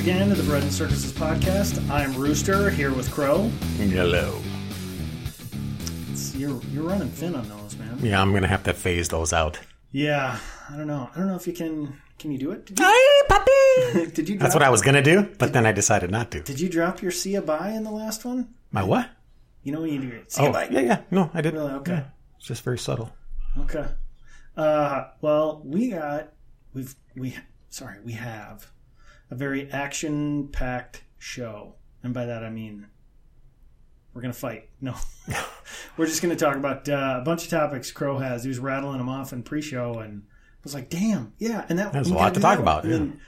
Again to the Bread and Circuses podcast. I'm Rooster here with Crow. Hello. It's, you're you're running thin on those, man. Yeah, I'm gonna have to phase those out. Yeah, I don't know. I don't know if you can. Can you do it? Did you, Hey, puppy. did you drop, That's what I was gonna do, but then I decided not to. Did you drop your see a bye in the last one? My what? You know when you do your see Oh, bye. yeah, yeah. No, I didn't. Really? Okay. It's just very subtle. Okay. Uh, well, we got we've we sorry we have a very action packed show, and by that I mean we're gonna fight. No, we're just gonna talk about uh, a bunch of topics Crow has. He was rattling them off in pre-show, and I was like, "Damn, yeah!" And that was a lot gotta talk about. And yeah.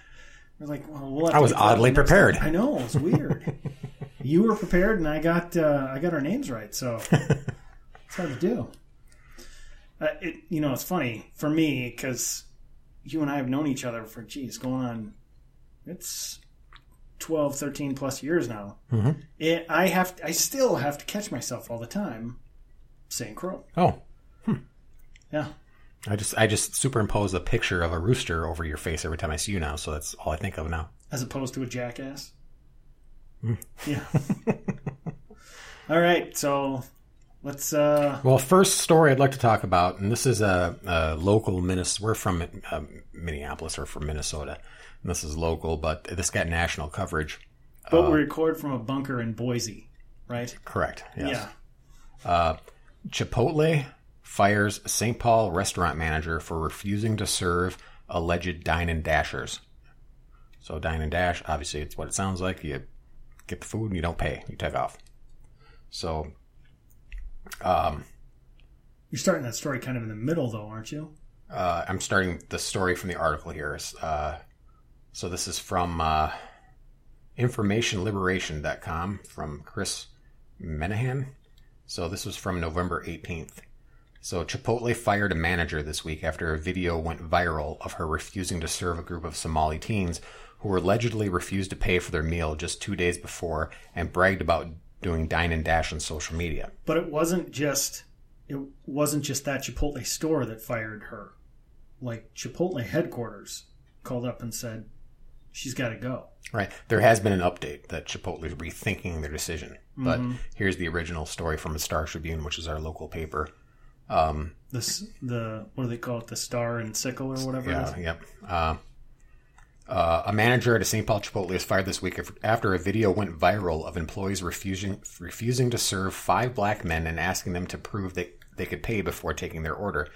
We're like, well, we'll I to was to oddly prepared. time. I know it was weird. you were prepared, and I got uh, I got our names right, so it's hard to do. Uh, it, you know, it's funny for me because you and I have known each other for, geez, going on, it's 12, 13 plus years now. Mhm. It, I have, I still have to catch myself all the time saying crow. Oh, Yeah. I just I just superimposed a picture of a rooster over your face every time I see you now, so that's all I think of now. As opposed to a jackass. Hmm. Yeah. all right. So let's, uh, Well, first story I'd like to talk about, and this is a, a local Minnesota. We're from um, Minneapolis or from Minnesota, and this is local, but this got national coverage. but Uh, we record from a bunker in Boise, right? Correct. Yes. Yeah. Chipotle fires St. Paul restaurant manager for refusing to serve alleged dine and dashers. So dine and dash, obviously, it's what it sounds like. You get the food and you don't pay. You take off. So You're starting that story kind of in the middle, though, aren't you? uh, I'm starting the story from the article here. Uh, so this is from uh, informationliberation.com from Chris Menahan. So this was from November 18th. So Chipotle fired a manager this week after a video went viral of her refusing to serve a group of Somali teens who were allegedly refused to pay for their meal just two days before and bragged about doing dine and dash on social media. But it wasn't just it wasn't just that Chipotle store that fired her. Like Chipotle headquarters called up and said she's got to go. Right. There has been an update that Chipotle is rethinking their decision. But here's the original story from the Star Tribune, which is our local paper. Um, This the what do they call it? The Star and Sickle or whatever. yeah, yep. Uh, uh, a manager at a St. Paul Chipotle is fired this week after a video went viral of employees refusing refusing to serve five black men and asking them to prove that they could pay before taking their order.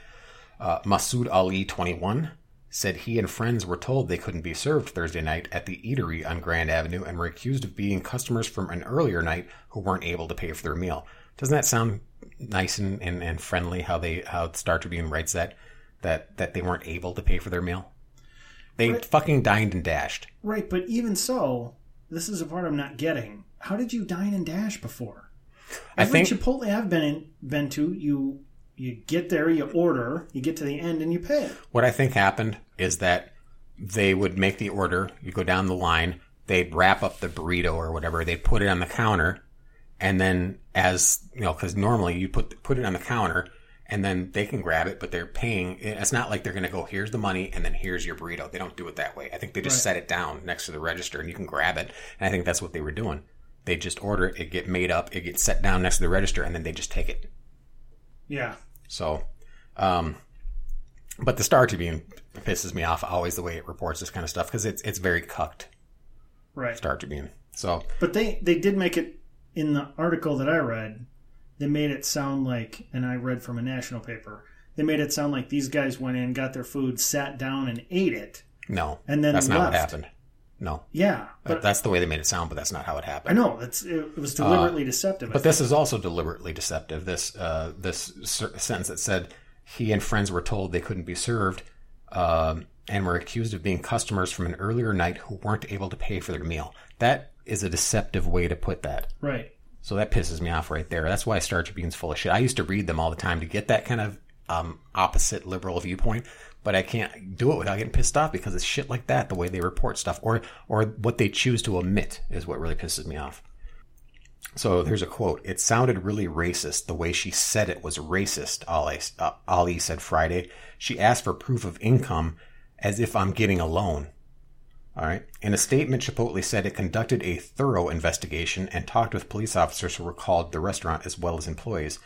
Uh, Masood Ali, 21, said he and friends were told they couldn't be served Thursday night at the eatery on Grand Avenue and were accused of being customers from an earlier night who weren't able to pay for their meal. Doesn't that sound nice and, and, and friendly how they how Star Tribune writes that that that they weren't able to pay for their meal? They fucking dined and dashed. Right, but even so, this is a part I'm not getting. How did you dine and dash before? I think Chipotle I've been in, been to, you you get there, you order, you get to the end, and you pay. what I think happened is that they would make the order, you go down the line, they'd wrap up the burrito or whatever, they'd put it on the counter, and then as you know, because normally you put put it on the counter, and then they can grab it, but they're paying. It's not like they're going to go, here's the money, and then here's your burrito. They don't do it that way. I think they just Right. set it down next to the register, and you can grab it. And I think that's what they were doing. They just order it, it get made up, it gets set down next to the register, and then they just take it. Yeah, So, um, but the Star Tribune pisses me off always the way it reports this kind of stuff because it's it's very cucked. right. Star Tribune. So But they they did make it in the article that I read. They made it sound like, and I read from a national paper. They made it sound like these guys went in, got their food, sat down, and ate it, no, and then that's not what happened. No, Yeah, but that's the way they made it sound, but that's not how it happened. I know that's it, was deliberately deceptive. Uh, But this is also deliberately deceptive. This uh, this sentence that said he and friends were told they couldn't be served. Um, and were accused of being customers from an earlier night who weren't able to pay for their meal. That is a deceptive way to put that. Right. So that pisses me off right there. That's why Star Tribune's full of shit. I used to read them all the time to get that kind of um, opposite liberal viewpoint, but I can't do it without getting pissed off because it's shit like that. The way they report stuff, or or what they choose to omit, is what really pisses me off. So here's a quote. It sounded really racist. The way she said it was racist, Ali, uh, Ali said Friday. She asked for proof of income as if I'm getting a loan. All right. In a statement, Chipotle said it conducted a thorough investigation and talked with police officers who were called the restaurant as well as employees.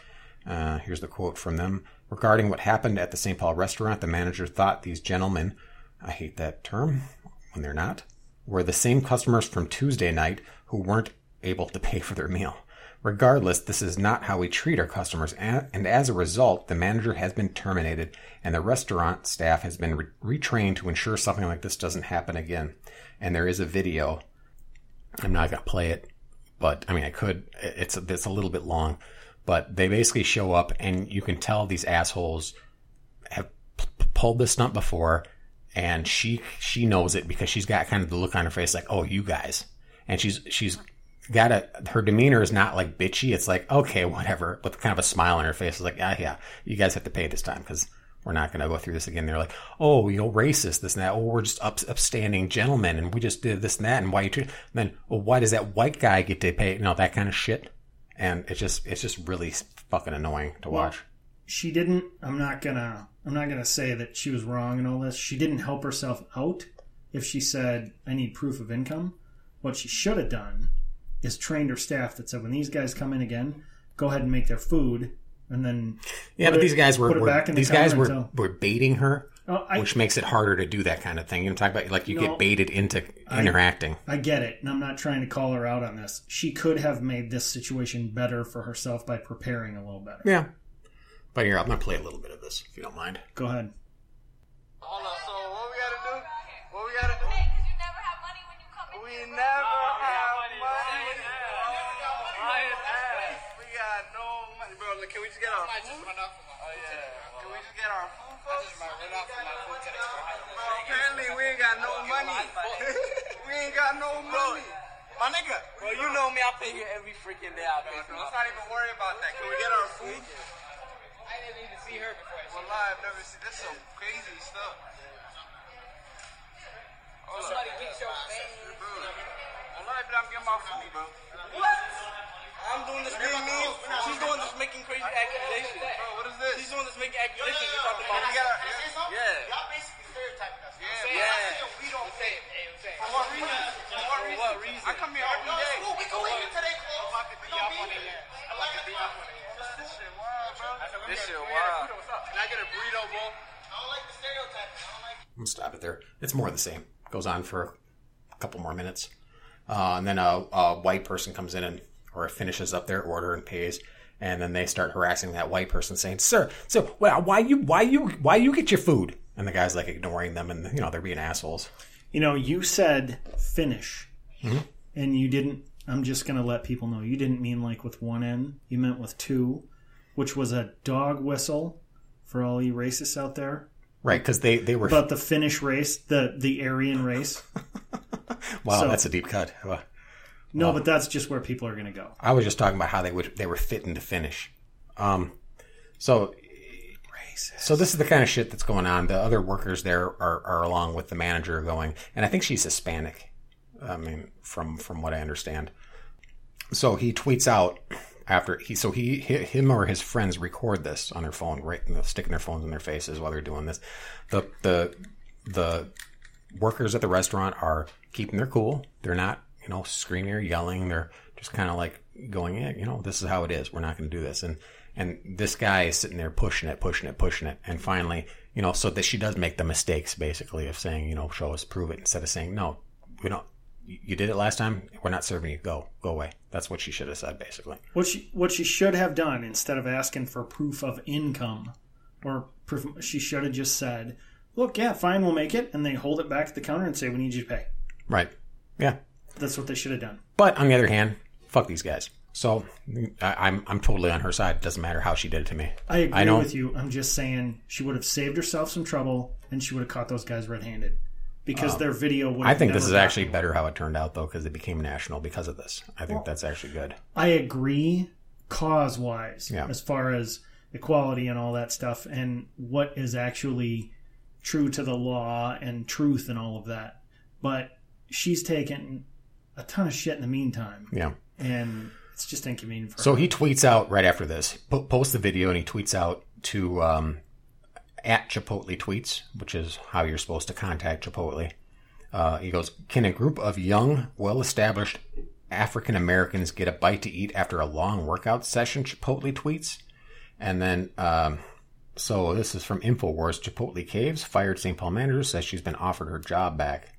Uh, here's the quote from them. Regarding what happened at the St. Paul restaurant, the manager thought these gentlemen, I hate that term when they're not, were the same customers from Tuesday night who weren't able to pay for their meal. Regardless, this is not how we treat our customers, and as a result, the manager has been terminated and the restaurant staff has been re- retrained to ensure something like this doesn't happen again. And there is a video. I'm not going to play it, but I mean, I could. It's it's a little bit long, but they basically show up and you can tell these assholes have p- pulled this stunt before and she she knows it because she's got kind of the look on her face like, "Oh, you guys." And she's she's got a her demeanor is not like bitchy. It's like okay, whatever, with kind of a smile on her face. It's like, ah, yeah, you guys have to pay this time because we're not going to go through this again. They're like, oh, you know, racist, this and that. Oh, we're just up, upstanding gentlemen, and we just did this and that. And why you? Treat, then, well, why does that white guy get to pay? You know, that kind of shit. And it's just, it's just really fucking annoying to Well, watch. She didn't. I'm not gonna. I'm not gonna say that she was wrong and all this. She didn't help herself out. If she said, "I need proof of income," what she should have done is trained her staff that said, "When these guys come in again, go ahead and make their food, and then Yeah, but it- these guys were, were back in the these guys were until- were baiting her, Oh, I, which makes it harder to do that kind of thing. You know, talk about like you No. get baited into interacting. I get it, and I'm not trying to call her out on this. She could have made this situation better for herself by preparing a little better. yeah. But here, I'm gonna play a little bit of this if you don't mind. Go ahead. Hold on, so what we gotta do? What we gotta do? Because you never have money when you come in We here. never oh, have money. We got no money, bro. Look, can we just get our food? Oh yeah. Can we just get our food first? Bro, apparently we ain't got no money. we ain't got no money. My nigga. Bro, you know me, I pay here every freaking day. I pay for Let's not even worry about that. Can we get our food? I didn't even see her before. Wallahi, I've never seen this. Some crazy stuff. Hold up. Somebody get your man. Wallahi, but I'm getting my food, bro. I'm doing this. Me, me, she's doing this making crazy accusations. Bro, what is this? She's doing this making accusations. You're talking about We gotta- yeah. Yeah. Yeah, Yeah. we don't Say it, hey, say it. For what reason? For what reason? what reason? I come here every day. We can leave it today. I'm about to be up on it. I'm about to be up on it. This shit wild, bro. This shit wild. Can I get a burrito, bro? I'm gonna stop it there. It's more of the same. Goes on for a couple more minutes, uh, and then a, a white person comes in and or finishes up their order and pays, and then they start harassing that white person, saying, "Sir, so well, why you why you why you get your food?" And the guy's like ignoring them, and you know they're being assholes. You know, you said finish, Mm-hmm. and you didn't. I'm just going to let people know you didn't mean like with one N. You meant with two, which was a dog whistle for all you racists out there. Right? Because they they were. But the Finnish race, the the Aryan race. wow, so- that's a deep cut. Well, No, but that's just where people are going to go. I was just talking about how they would they were fitting to finish. Um, so so this is the kind of shit that's going on. The other workers there are, are along with the manager going, and I think she's Hispanic. I mean, from from what I understand. So he tweets out after he so he hi- him or his friends record this on their phone, right, you know, sticking their phones in their faces while they're doing this. The the the workers at the restaurant are keeping their cool. They're not, you know, screaming or yelling. They're just kind of like going, yeah, you know, this is how it is. We're not going to do this. And and this guy is sitting there pushing it, pushing it, pushing it, and finally, you know, so that she does make the mistakes basically of saying, you know, show us, prove it, instead of saying, no, we don't. You did it last time. We're not serving you. Go, go away. That's what she should have said, basically. What she what she should have done instead of asking for proof of income, or proof, she should have just said, "Look, yeah, fine, we'll make it," and they hold it back at the counter and say, "We need you to pay." Right. Yeah. That's what they should have done. But on the other hand, fuck these guys. So I, I'm I'm totally on her side. It doesn't matter how she did it to me. I agree I know- with you. I'm just saying she would have saved herself some trouble and she would have caught those guys red-handed because their video would. Um, I think this is actually better how it turned out though, because it became national because of this. I think that's actually good. I agree, cause-wise, Yeah. as far as equality and all that stuff, and what is actually true to the law and truth and all of that. But she's taken a ton of shit in the meantime, Yeah. and it's just inconvenient for her. So he tweets out right after this, po- posts the video, and he tweets out to um, at Chipotle tweets, which is how you're supposed to contact Chipotle. Uh, he goes, "Can a group of young, well-established African Americans get a bite to eat after a long workout session?" Chipotle tweets, and then um, so this is from Infowars. Chipotle Caves fired St. Paul manager says she's been offered her job back,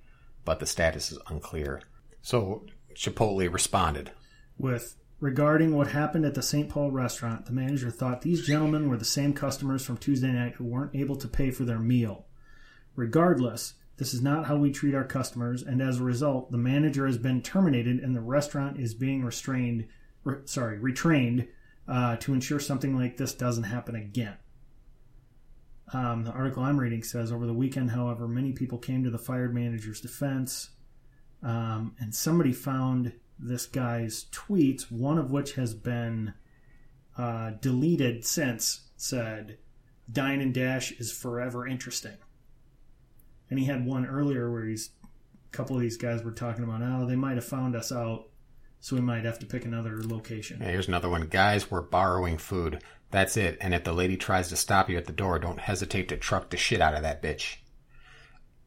but the status is unclear. So Chipotle responded. with regarding what happened at the St. Paul restaurant, the manager thought these gentlemen were the same customers from Tuesday night who weren't able to pay for their meal. Regardless, this is not how we treat our customers, and as a result, the manager has been terminated and the restaurant is being restrained, re, sorry, retrained uh, to ensure something like this doesn't happen again. Um, the article I'm reading says over the weekend, however, many people came to the fired manager's defense, um, and somebody found this guy's tweets, one of which has been uh, deleted since, said, Dine and Dash is forever interesting. And he had one earlier where he's a couple of these guys were talking about, oh, they might have found us out, so we might have to pick another location. Yeah, here's another one. Guys, we're borrowing food. That's it. And if the lady tries to stop you at the door, don't hesitate to truck the shit out of that bitch.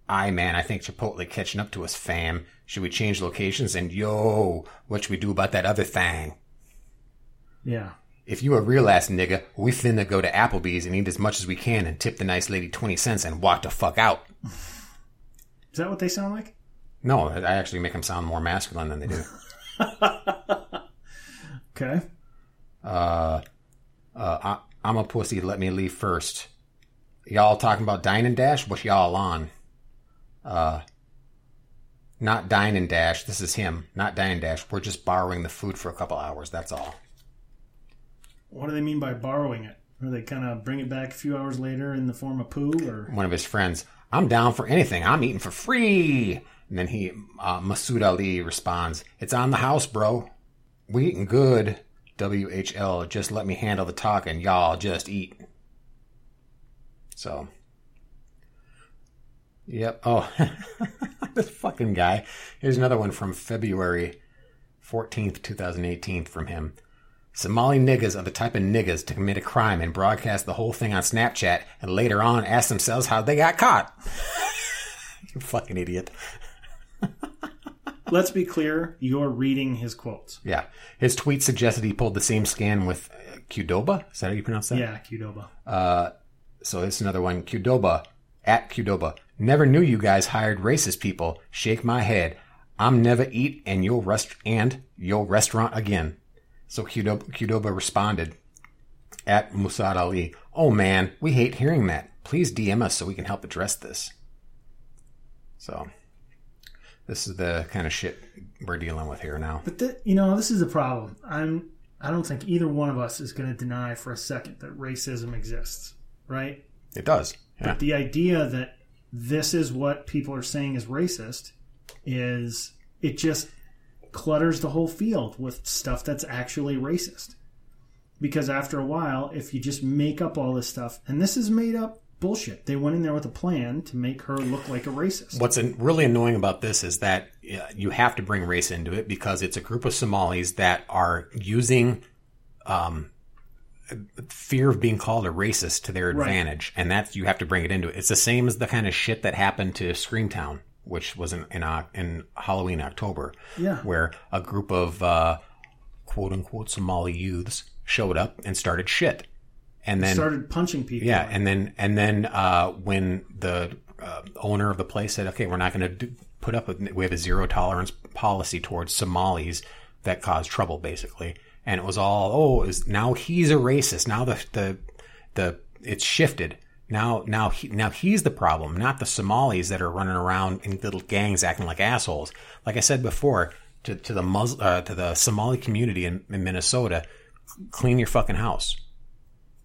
Aye, man, I think Chipotle catching up to us, fam. Should we change locations? And yo, what should we do about that other thing? Yeah. If you a real ass nigga, we finna go to Applebee's and eat as much as we can and tip the nice lady 20 cents and walk the fuck out. Is that what they sound like? No, I actually make them sound more masculine than they do. Okay. Uh, uh, I, I'm a pussy. Let me leave first. Y'all talking about dine and dash? What y'all on? Uh, not dine and dash. This is him. Not dine and dash. We're just borrowing the food for a couple hours. That's all. What do they mean by borrowing it? Or they kind of bring it back a few hours later in the form of poo, or One of his friends. I'm down for anything. I'm eating for free. And then he, uh, Masood Ali responds, "It's on the house, bro. We eating good. WHL. Just let me handle the talking. Y'all just eat." So. Yep. Oh, this fucking guy. Here's another one from February 14th, 2018 from him. Somali niggas are the type of niggas to commit a crime and broadcast the whole thing on Snapchat and later on ask themselves how they got caught. you fucking idiot. let's be clear, you're reading his quotes. Yeah. His tweet suggested he pulled the same scan with uh, Qdoba. Is that how you pronounce that? Yeah, Qdoba. So this is another one. Qdoba. At Qdoba. Never knew you guys hired racist people. Shake my head. I'm never eat and your rest and your restaurant again. So Qdoba, responded at Masood Ali. Oh man, we hate hearing that. Please DM us so we can help address this. So this is the kind of shit we're dealing with here now. But th- you know, this is the problem. I'm. I don't think either one of us is going to deny for a second that racism exists, right? It does. Yeah. But the idea that this is what people are saying is racist is it just clutters the whole field with stuff that's actually racist. Because after a while, if you just make up all this stuff, and this is made up bullshit, they went in there with a plan to make her look like a racist. What's really annoying about this is that uh, you have to bring race into it because it's a group of Somalis that are using um, fear of being called a racist to their Right. advantage, and that's you have to bring it into it. It's the same as the kind of shit that happened to Screamtown, which was in in, Oc- in Halloween October, Yeah. where a group of uh, quote unquote Somali youths showed up and started shit, and then Started punching people. yeah, and then and then uh, when the uh, owner of the place said, "Okay, we're not going to put up with we have a zero tolerance policy towards Somalis that cause trouble, basically," and it was all, "Oh, is now he's a racist. Now the the the it's shifted." Now, now, he, now he's the problem, not the Somalis that are running around in little gangs acting like assholes. Like I said before, to, to the Mus- uh, to the Somali community in, in Minnesota, clean your fucking house,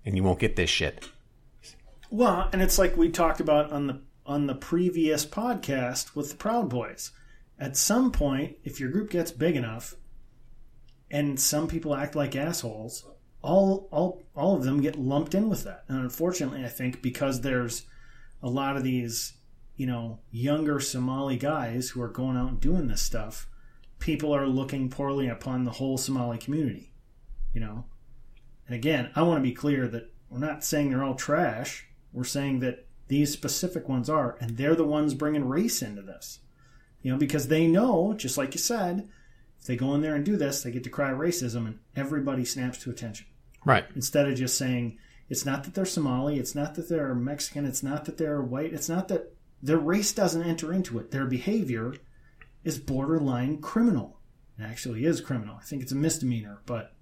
and you won't get this shit. Well, and it's like we talked about on the on the previous podcast with the Proud Boys. At some point, if your group gets big enough, and some people act like assholes, all all all of them get lumped in with that. And unfortunately, I think because there's a lot of these, you know, younger Somali guys who are going out and doing this stuff, people are looking poorly upon the whole Somali community. You know, and again, I want to be clear that we're not saying they're all trash. We're saying that these specific ones are, and they're the ones bringing race into this. You know, because they know, just like you said, if they go in there and do this, they get to cry racism, and everybody snaps to attention. Right. Instead of just saying, it's not that they're Somali, it's not that they're Mexican, it's not that they're white, it's not that their race doesn't enter into it. Their behavior is borderline criminal. It actually is criminal. I think it's a misdemeanor, but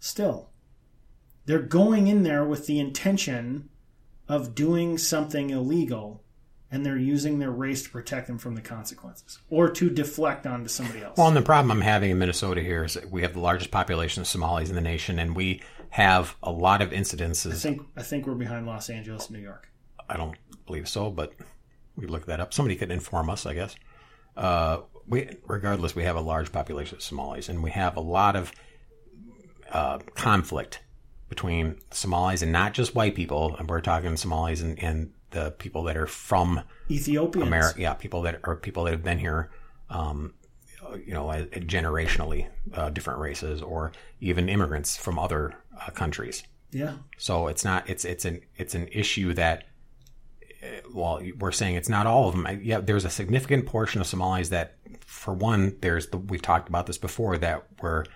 still, they're going in there with the intention of doing something illegal and they're using their race to protect them from the consequences or to deflect onto somebody else. Well, and the problem I'm having in Minnesota here is that we have the largest population of Somalis in the nation, and we have a lot of incidences. I think I think we're behind Los Angeles and New York. I don't believe so, but we look that up. Somebody could inform us, I guess. Uh, we, regardless, we have a large population of Somalis, and we have a lot of uh, conflict between Somalis and not just white people. And we're talking Somalis and, and the people that are from. America. Yeah, people that are people that have been here, um, you know, generationally, uh, different races, or even immigrants from other uh, countries. Yeah. So it's not it's it's an it's an issue that uh, well we're saying it's not all of them. Yeah, there's a significant portion of Somalis that, for one, there's the we've talked about this before that were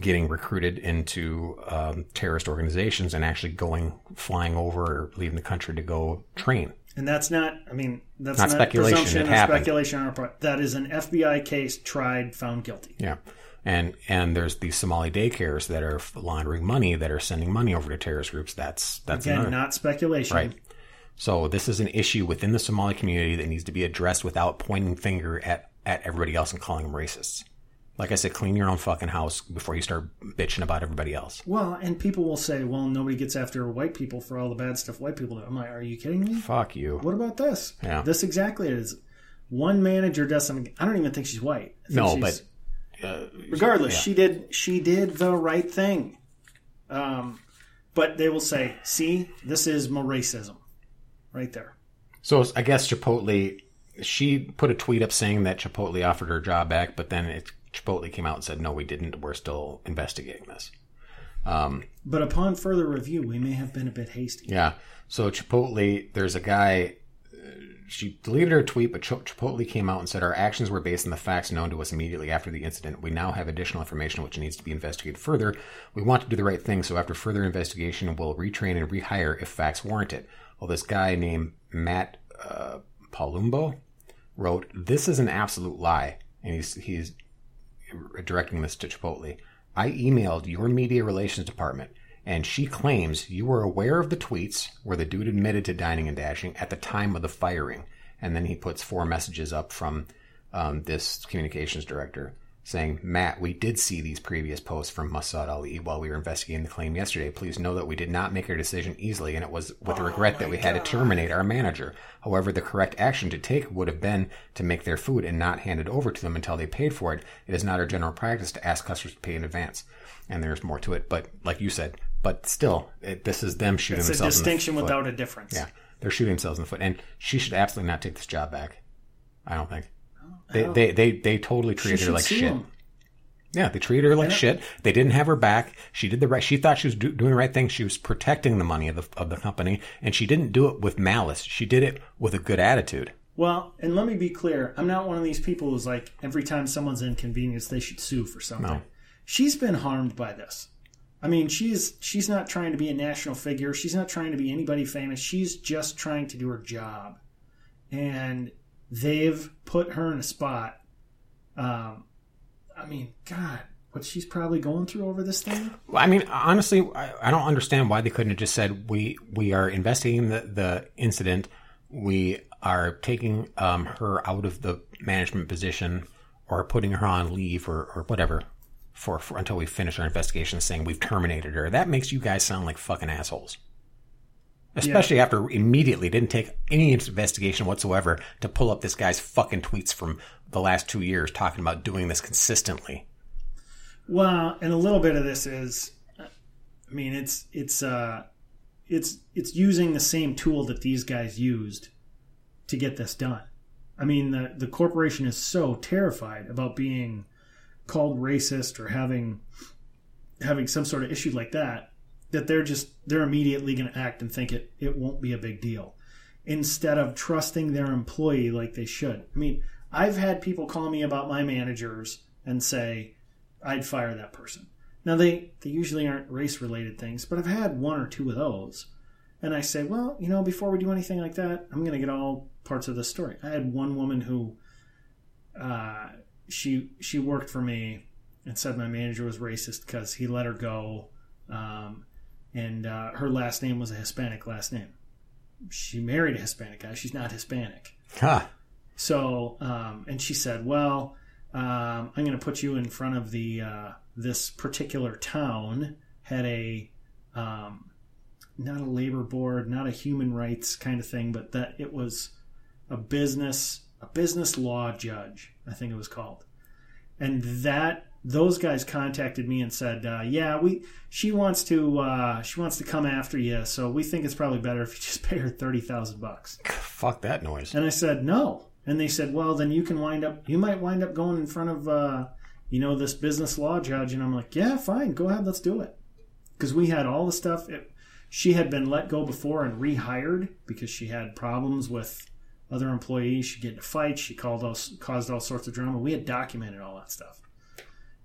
getting recruited into um, terrorist organizations and actually going flying over or leaving the country to go train. And that's not, I mean, that's Not not, speculation, presumption it speculation on our part. That is an FBI case tried, found guilty. Yeah. And and there's these Somali daycares that are laundering money that are sending money over to terrorist groups. That's that's Again, another not speculation. Right. So this is an issue within the Somali community that needs to be addressed without pointing finger at, at everybody else and calling them racists. Like I said, clean your own fucking house before you start bitching about everybody else. Well, and people will say, well, nobody gets after white people for all the bad stuff white people do. I'm like, are you kidding me? Fuck you. What about this? Yeah. This exactly is. One manager does something. I don't even think she's white. Think No, she's- but uh, regardless, yeah. she did she did the right thing. Um, but they will say, "See, this is more racism, right there." So I guess Chipotle, she put a tweet up saying that Chipotle offered her job back, but then it, Chipotle came out and said, no, we didn't. We're still investigating this. But upon further review, we may have been a bit hasty. Yeah. So Chipotle, there's a guy. uh, She deleted her tweet, but Chip- Chipotle came out and said our actions were based on the facts known to us immediately after the incident. We now have additional information which needs to be investigated further. We want to do the right thing, so after further investigation, we'll retrain and rehire if facts warrant it. Well, this guy named Matt uh, Palumbo wrote, "This is an absolute lie," and he's he's directing this to Chipotle. I emailed your media relations department, and she claims you were aware of the tweets where the dude admitted to dining and dashing at the time of the firing. And then he puts four messages up from um, this communications director saying, Matt, we did see these previous posts from Masood Ali while we were investigating the claim yesterday. Please know that we did not make our decision easily, and it was with oh regret that we had to terminate our manager. However, the correct action to take would have been to make their food and not hand it over to them until they paid for it. It is not our general practice to ask customers to pay in advance. And there's more to it, but like you said, but still, it, this is them shooting It's a themselves in the distinction without a difference. Yeah, they're shooting themselves in the foot, and she should absolutely not take this job back. I don't think they oh. they they, they totally treated her like shit. him. Yeah, they treated her like shit. They didn't have her back. She did the right. She thought she was do, doing the right thing. She was protecting the money of the of the company, and she didn't do it with malice. She did it with a good attitude. Well, and let me be clear. I'm not one of these people who's like every time someone's inconvenienced, they should sue for something. No. She's been harmed by this. I mean, she's she's not trying to be a national figure. She's not trying to be anybody famous. She's just trying to do her job, and they've put her in a spot. Um, I mean, God, what she's probably going through over this thing. Well, I mean, honestly, I, I don't understand why they couldn't have just said we we are investigating the the incident. We are taking um, her out of the management position, or putting her on leave or, or whatever for, for until we finish our investigation, saying we've terminated her. That makes you guys sound like fucking assholes. Especially after immediately didn't take any investigation whatsoever to pull up this guy's fucking tweets from the last two years talking about doing this consistently. Well, and a little bit of this is, I mean, it's it's uh, it's it's using the same tool that these guys used to get this done. I mean, the the corporation is so terrified about being called racist or having having some sort of issue like that that they're just they're immediately going to act and think it it won't be a big deal instead of trusting their employee like they should. I mean, I've had people call me about my managers and say I'd fire that person. Now they they usually aren't race related things, but I've had one or two of those. And I say, well, you know, before we do anything like that, I'm going to get all parts of the story. I had one woman who uh, she she worked for me and said my manager was racist because he let her go, um, and uh, her last name was a Hispanic last name. She married a Hispanic guy. She's not Hispanic. Huh. So, um, and she said, "Well, um, I'm going to put you in front of the uh, this particular town had a um, not a labor board, not a human rights kind of thing, but that it was a business a business law judge, I think it was called, and that." Those guys contacted me and said, uh, "Yeah, we she wants to uh, she wants to come after you, so we think it's probably better if you just pay her thirty thousand bucks." Fuck that noise. And I said, no. And they said, well, then you can wind up, you might wind up going in front of, uh, you know, this business law judge. And I'm like, yeah, fine, go ahead, let's do it. Because we had all the stuff. It, she had been let go before and rehired because she had problems with other employees. She'd get into fights. She called us, caused all sorts of drama. We had documented all that stuff.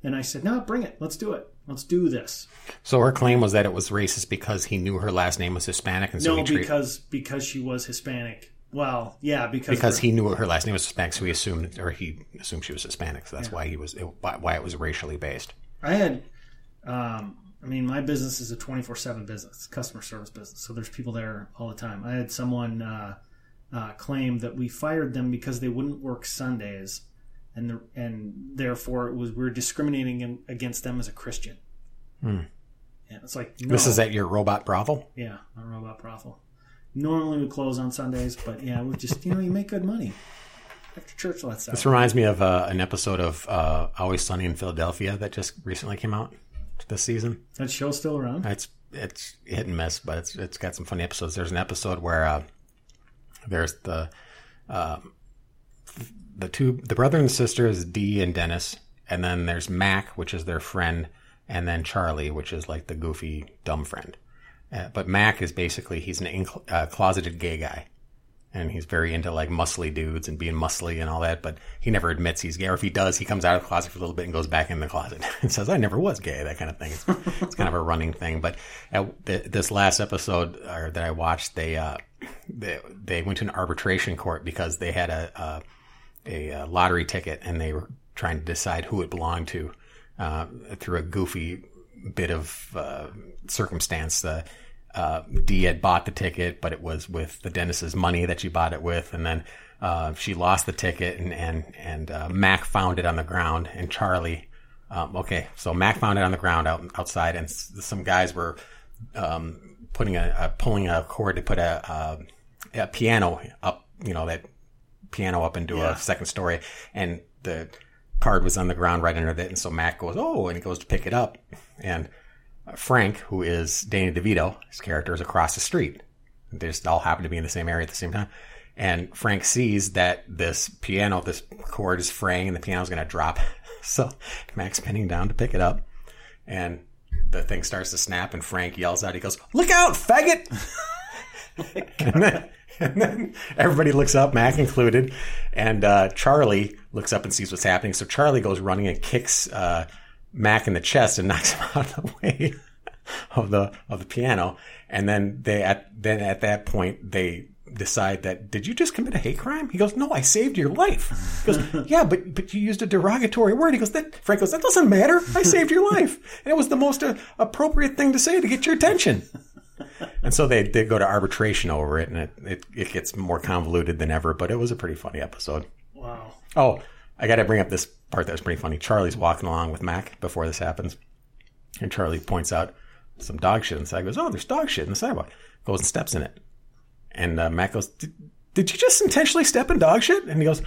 And I said, no, bring it. Let's do it. Let's do this. So her claim was that it was racist because he knew her last name was Hispanic, and so no, he treated because because she was Hispanic. Well, yeah, because because he knew her last name was Hispanic, so he assumed or he assumed she was Hispanic. So that's why he was why it was racially based. I had, um, I mean, my business is a 24 7 business, customer service business. So there's people there all the time. I had someone uh, uh, claim that we fired them because they wouldn't work Sundays. And, the, and therefore, it was we are discriminating in, against them as a Christian. Yeah, it's like no. This is at your robot brothel. yeah, a robot brothel. Normally we close on Sundays, but yeah, we just you know you make good money after church lets out. This reminds me of uh, an episode of uh, Always Sunny in Philadelphia that just recently came out this season. That show's still around. It's it's hit and miss, but it's it's got some funny episodes. There's an episode where uh, there's the um, the two the brother and sister is Dee and Dennis, and then there's Mac, which is their friend, and then Charlie, which is like the goofy dumb friend. Uh, but Mac is basically he's an in, uh, closeted gay guy, and he's very into like muscly dudes and being muscly and all that. But he never admits he's gay, or if he does, he comes out of the closet for a little bit and goes back in the closet and says, "I never was gay." That kind of thing. It's, it's kind of a running thing. But at the, this last episode or that I watched, they uh, they they went to an arbitration court because they had a a, a lottery ticket and they were trying to decide who it belonged to uh, through a goofy bit of uh, circumstance. The uh, Dee had bought the ticket, but it was with the Dennis's money that she bought it with, and then uh, she lost the ticket, and and and uh, Mac found it on the ground, and Charlie. Um, okay, so Mac found it on the ground out outside, and s- some guys were um, putting a, a pulling a cord to put a, a a piano up, you know that piano up into Yeah. a second story, and the card was on the ground right under it. And so Mac goes, "Oh," and he goes to pick it up, and Frank, who is Danny DeVito, his character is across the street. They just all happen to be in the same area at the same time. And Frank sees that this piano, this cord is fraying, and the piano's going to drop. So Mac's bending down to pick it up, and the thing starts to snap. And Frank yells out, "He goes, look out, faggot!" and, then, and then everybody looks up, Mac included, and uh, Charlie looks up and sees what's happening. So Charlie goes running and kicks uh, Mac in the chest and knocks him out of the way of the of the piano. And then they at then at that point they decide that did you just commit a hate crime? He goes, no, I saved your life. He goes, yeah, but but you used a derogatory word. He goes, that Frank goes, that doesn't matter. I saved your life, and it was the most uh, appropriate thing to say to get your attention. And so they, they go to arbitration over it, and it, it, it gets more convoluted than ever. But it was a pretty funny episode. Wow. Oh, I got to bring up this part that was pretty funny. Charlie's walking along with Mac before this happens, and Charlie points out some dog shit on the side. He goes, "Oh, there's dog shit in the sidewalk." Goes and steps in it, and uh, Mac goes, "Did did you just intentionally step in dog shit?" And he goes,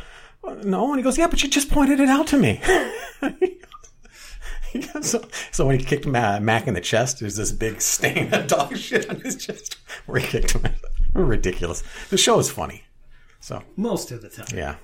"Uh, "No," and he goes, "Yeah, but you just pointed it out to me." So, so when he kicked Mac in the chest, there's this big stain of dog shit on his chest where he kicked him. Ridiculous. The show is funny. So Most of the time. yeah.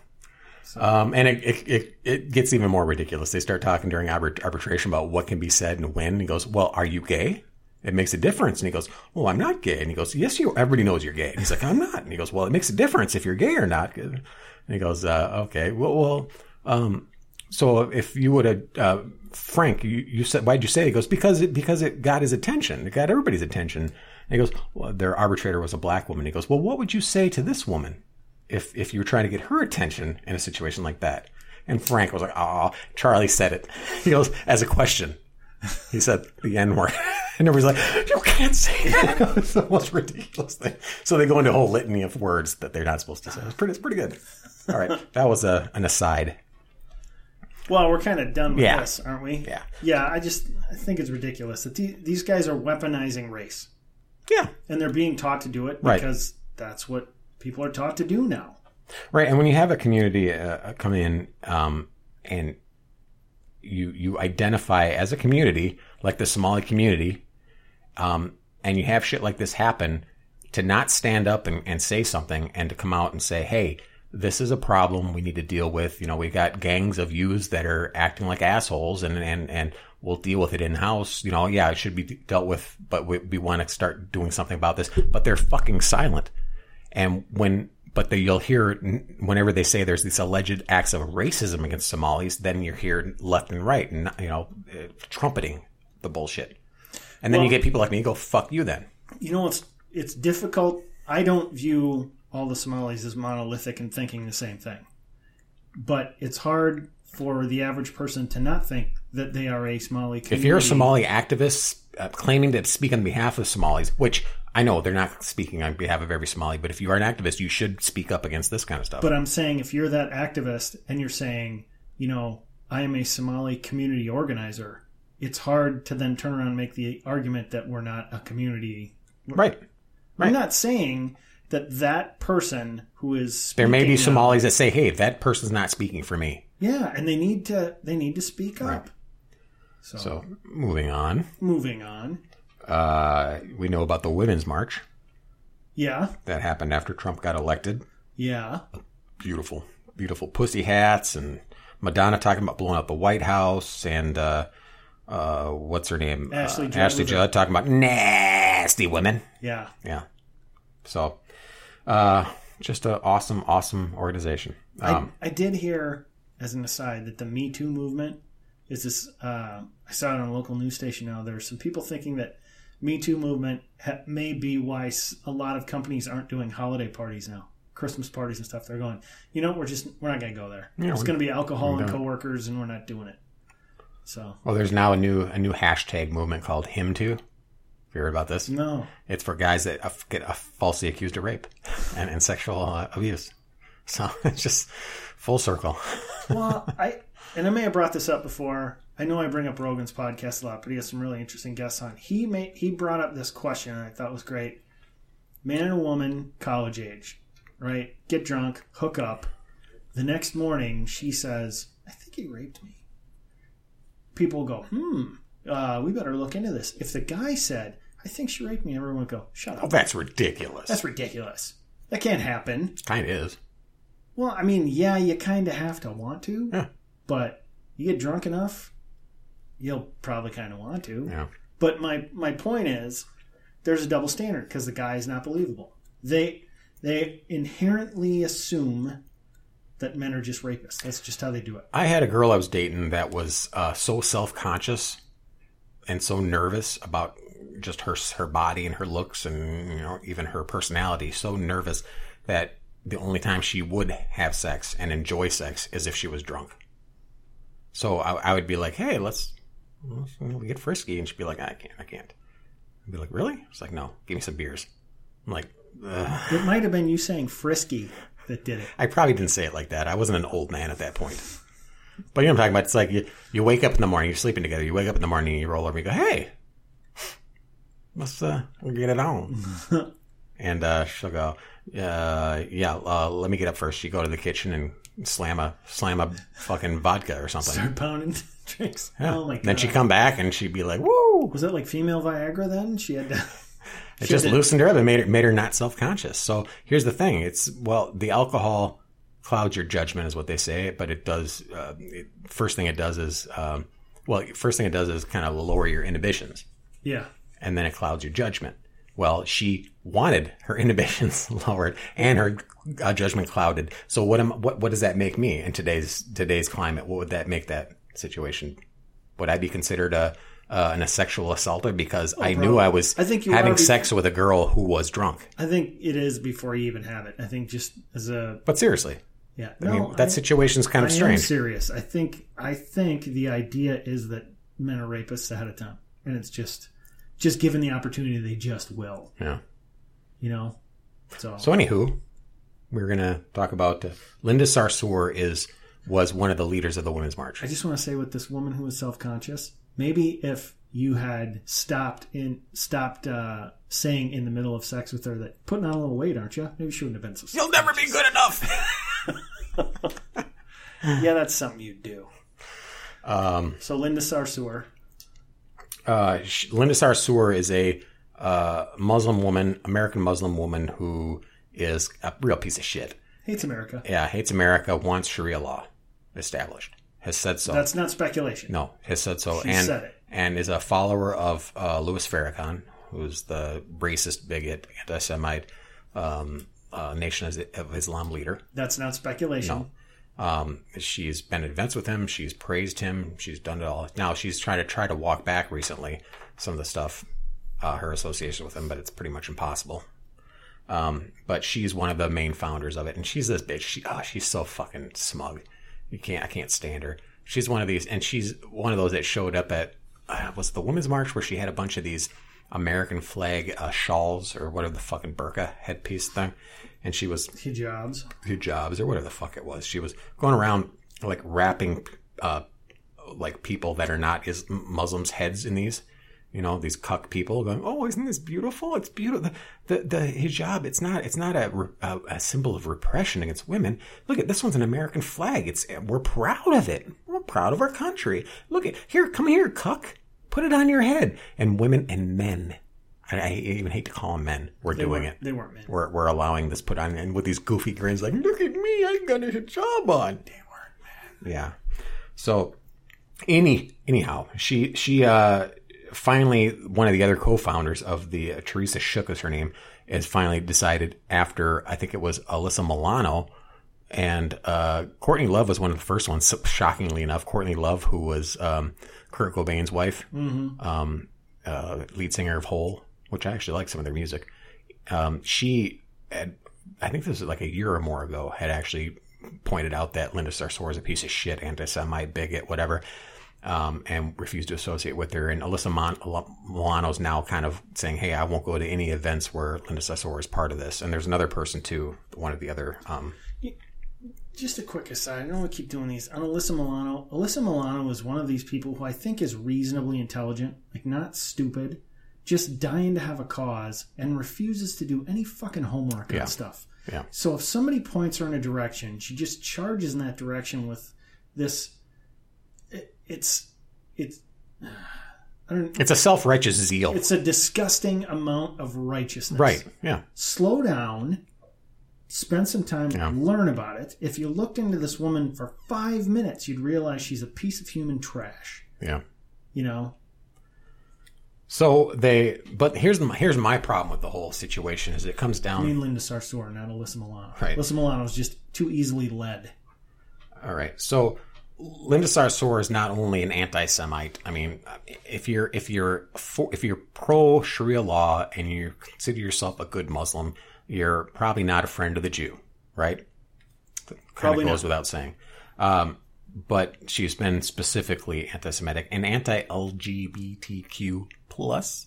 Um, and it, it, it, it gets even more ridiculous. They start talking during arbit- arbitration about what can be said and when. And he goes, Well, are you gay? It makes a difference. And he goes, Well, I'm not gay. And he goes, Yes, you, everybody knows you're gay. And he's like, I'm not. And he goes, Well, it makes a difference if you're gay or not. And he goes, uh, Okay, well, well, um, so if you would have, uh, Frank, you, you said, why'd you say? it? He goes, because it, because it got his attention. It got everybody's attention. And he goes, well, their arbitrator was a black woman. He goes, well, what would you say to this woman if, if you were trying to get her attention in a situation like that? And Frank was like, oh, Charlie said it. He goes, as a question. He said the N word. And everybody's like, you can't say that. it's the most ridiculous thing. So they go into a whole litany of words that they're not supposed to say. It's pretty, it's pretty good. All right. That was a, an aside. Well, we're kind of done with Yeah. this, aren't we? Yeah. Yeah, I just I think it's ridiculous that the, these guys are weaponizing race. Yeah. And they're being taught to do it Right. because that's what people are taught to do now. Right, and when you have a community uh, come in um, and you you identify as a community, like the Somali community, um, and you have shit like this happen, to not stand up and, and say something, and to come out and say, "Hey, this is a problem we need to deal with." You know, we got gangs of youths that are acting like assholes, and and and we'll deal with it in house. You know, yeah, it should be dealt with, but we, we want to start doing something about this. But they're fucking silent. And when, but you'll hear whenever they say there's these alleged acts of racism against Somalis, then you hear left and right, and you know, uh, trumpeting the bullshit. And then you get people like me go, "Fuck you," then. You know, it's it's difficult. I don't view all the Somalis as monolithic and thinking the same thing. But it's hard for the average person to not think that they are a Somali community. If you're a Somali activist uh, claiming to speak on behalf of Somalis, which I know they're not speaking on behalf of every Somali, but if you are an activist, you should speak up against this kind of stuff. But I'm saying if you're that activist and you're saying, you know, I am a Somali community organizer, it's hard to then turn around and make the argument that we're not a community. right. I'm not saying that that person who is There may be Somalis that say, "Hey, that person's not speaking for me." yeah, and they need to they need to speak up. So, So, moving on, moving on, uh, we know about the Women's March yeah, that happened after Trump got elected. yeah, beautiful, beautiful pussy hats and Madonna talking about blowing up the White House and uh, uh, what's her name? Ashley uh, Judd Ashley? Judd talking about nasty women. yeah. Yeah. So, uh, just an awesome, awesome organization. Um, I, I did hear, as an aside, that the Me Too movement is this. Uh, I saw it on a local news station now. There are some people thinking that Me Too movement ha- may be why a lot of companies aren't doing holiday parties now, Christmas parties and stuff. They're going, you know, we're just we're not going to go there. Yeah, it's going to be alcohol and coworkers, and we're not doing it. So well, there's now a new a new hashtag movement called Him Too. Have you heard about this? no, It's for guys that get falsely accused of rape and, and sexual uh, abuse. So it's just full circle. well, I and I may have brought this up before. I know I bring up Rogan's podcast a lot, but he has some really interesting guests on. He made he brought up this question and I thought was great. Man and a woman, college age, right? Get drunk, hook up. The next morning, she says, "I think he raped me." People go, "Hmm, uh, we better look into this." If the guy said, "I think she raped me," everyone would go, "Shut up. Oh, that's ridiculous. That's ridiculous. That can't happen." kind of is. Well, I mean, yeah, you kind of have to want to, Yeah. but you get drunk enough, you'll probably kind of want to. Yeah. But my my point is, there's a double standard because the guy is not believable. They they inherently assume that men are just rapists. That's just how they do it. I had a girl I was dating that was uh, so self conscious and so nervous about just her her body and her looks and you know even her personality. So nervous that the only time she would have sex and enjoy sex is if she was drunk. So I, I would be like, "Hey, let's, let's you know, get frisky," and she'd be like, "I can't, I can't." I'd be like, "Really?" It's like, "No, give me some beers." I'm like, Ugh. It might have been you saying frisky that did it. I probably didn't say it like that. I wasn't an old man at that point. But you know what I'm talking about? It's like you, you wake up in the morning, you're sleeping together, you wake up in the morning, you roll over, and you go, hey, let's uh, we'll get it on. and uh, she'll go, uh, yeah, uh, let me get up first. You go to the kitchen and slam a slam a fucking vodka or something. Start pounding drinks. Yeah. Oh my god. Then she'd come back and she'd be like, woo! Was that like female Viagra then? She had to. It She just to- loosened her up and made her, made her not self conscious. So here's the thing: it's well, the alcohol clouds your judgment, is what they say, but it does. Uh, it, first thing it does is, um, well, first thing it does is kind of lower your inhibitions, Yeah. and then it clouds your judgment. Well, she wanted her inhibitions lowered and her uh, judgment clouded. So what am what what does that make me in today's today's climate? What would that make that situation? Would I be considered a uh, an, a sexual assaulter because I knew. I was I think having sex with a girl who was drunk? I think it is before you even have it. I think just as a But seriously, yeah. I mean that situation's kind of I am strange. serious. I think I think the idea is that men are rapists ahead of time, and it's just just given the opportunity, they just will. Yeah. You know. So, So anywho, we're gonna talk about uh, Linda Sarsour is was one of the leaders of the Women's March. I just want to say with this woman who was self conscious, maybe if you had stopped in stopped uh, saying in the middle of sex with her that putting on a little weight, aren't you? Maybe she wouldn't have been so. You'll never be good enough. Yeah, that's something you'd do. um, So Linda Sarsour, uh, sh- Linda Sarsour is a uh, Muslim woman, American Muslim woman who is a real piece of shit. hates America. Yeah, hates America, wants Sharia law established, has said so. That's not speculation. No, has said so, She and said it. and is a follower of uh, Louis Farrakhan, who's the racist, bigot, anti-Semite, um, uh, Nation of Islam leader. That's not speculation. No. Um, she's been at events with him. She's praised him. She's done it all. Now she's trying to try to walk back recently some of the stuff, uh, her association with him, but it's pretty much impossible. Um, but she's one of the main founders of it, and she's this bitch. She, oh, she's so fucking smug. You can't, I can't stand her. She's one of these, and she's one of those that showed up at uh, was it the Women's March where she had a bunch of these American flag uh, shawls or whatever the fucking burqa headpiece thing, and she was Hijabs. hijabs or whatever the fuck it was. She was going around like wrapping uh, like people that are not is Muslims heads in these. You know these cuck people going, "Oh, isn't this beautiful? It's beautiful." The, the the hijab, it's not it's not a, a a symbol of repression against women. Look at this one's an American flag. It's we're proud of it. We're proud of our country. Look at here, come here, cuck. Put it on your head. And women and men, I, I even hate to call them men. We're They doing it They weren't men. we're, we're allowing this put on and with these goofy grins like look at me i got a job on they weren't man yeah so any anyhow she she uh finally one of the other co-founders of the uh, teresa shook is her name has finally decided after i think it was alyssa milano and uh courtney love was one of the first ones so- shockingly enough courtney love who was um kurt cobain's wife um uh lead singer of hole which i actually like some of their music um, she had, I think this was like a year or more ago, had actually pointed out that Linda Sarsour is a piece of shit, anti-Semite, bigot, whatever, um, and refused to associate with her. And Alyssa Mon- Milano's now kind of saying, "Hey, I won't go to any events where Linda Sarsour is part of this." And there's another person too, one of the other. Um, Just a quick aside. I don't want to keep doing these. On Alyssa Milano, Alyssa Milano is one of these people who I think is reasonably intelligent, like not stupid, just dying to have a cause and refuses to do any fucking homework Yeah. on stuff. Yeah. So if somebody points her in a direction, she just charges in that direction with this. It, it's it's. I don't. it's a self-righteous zeal, It's a disgusting amount of righteousness. right? Yeah, slow down, spend some time, Yeah. learn about it. If you looked into this woman for five minutes, you'd realize she's a piece of human trash. yeah. You know, So they, but here's the, here's my problem with the whole situation is it comes down. I mean Linda Sarsour, not Alyssa Milano. Right. Alyssa Milano is just too easily led. All right. So Linda Sarsour is not only an anti-Semite. I mean, if you're if you're for, if you're pro Sharia law and you consider yourself a good Muslim, you're probably not a friend of the Jew, right? Probably goes not. without saying. Um, but she's been specifically anti-Semitic and anti-LGBTQ plus.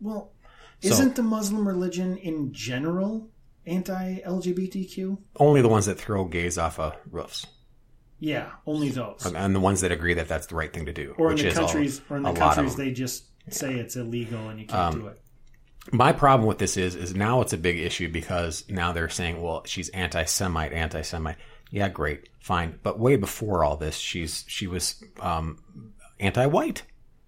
Well, So- isn't the Muslim religion in general anti-LGBTQ? Only the ones that throw gays off of roofs. Yeah, only those. and the ones that agree that that's the right thing to do. Or in the countries, or in the countries, they just say it's illegal and you can't Um, do it. My problem with this is, is now it's a big issue because now they're saying, well, she's anti-Semite, anti-Semite. Yeah, great, fine. But way before all this, she's she was um, anti-white,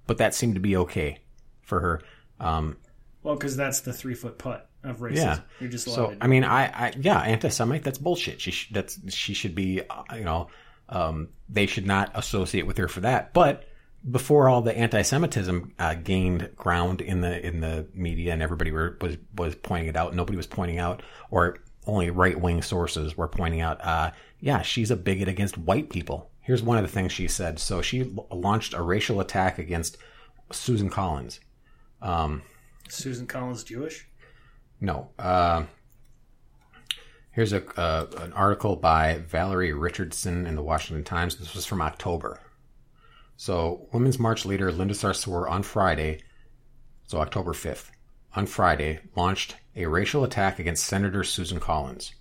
but that seemed to be okay for her. Um, Well, because that's the three foot putt of racism. yeah. You're just So I mean, I, I yeah, anti-Semite. That's bullshit. She sh- that's she should be. Uh, you know, um, they should not associate with her for that. But before all the anti-Semitism uh, gained ground in the in the media and everybody were, was was pointing it out, nobody was pointing out, or only right wing sources were pointing out. Uh, yeah, she's a bigot against white people. Here's one of the things she said. So she l- launched a racial attack against Susan Collins. Um, Susan Collins Jewish? no. Uh, here's a uh, an article by Valerie Richardson in the Washington Times. This was from October. So, Women's March leader Linda Sarsour on Friday, so October 5th, on Friday, launched a racial attack against Senator Susan Collins,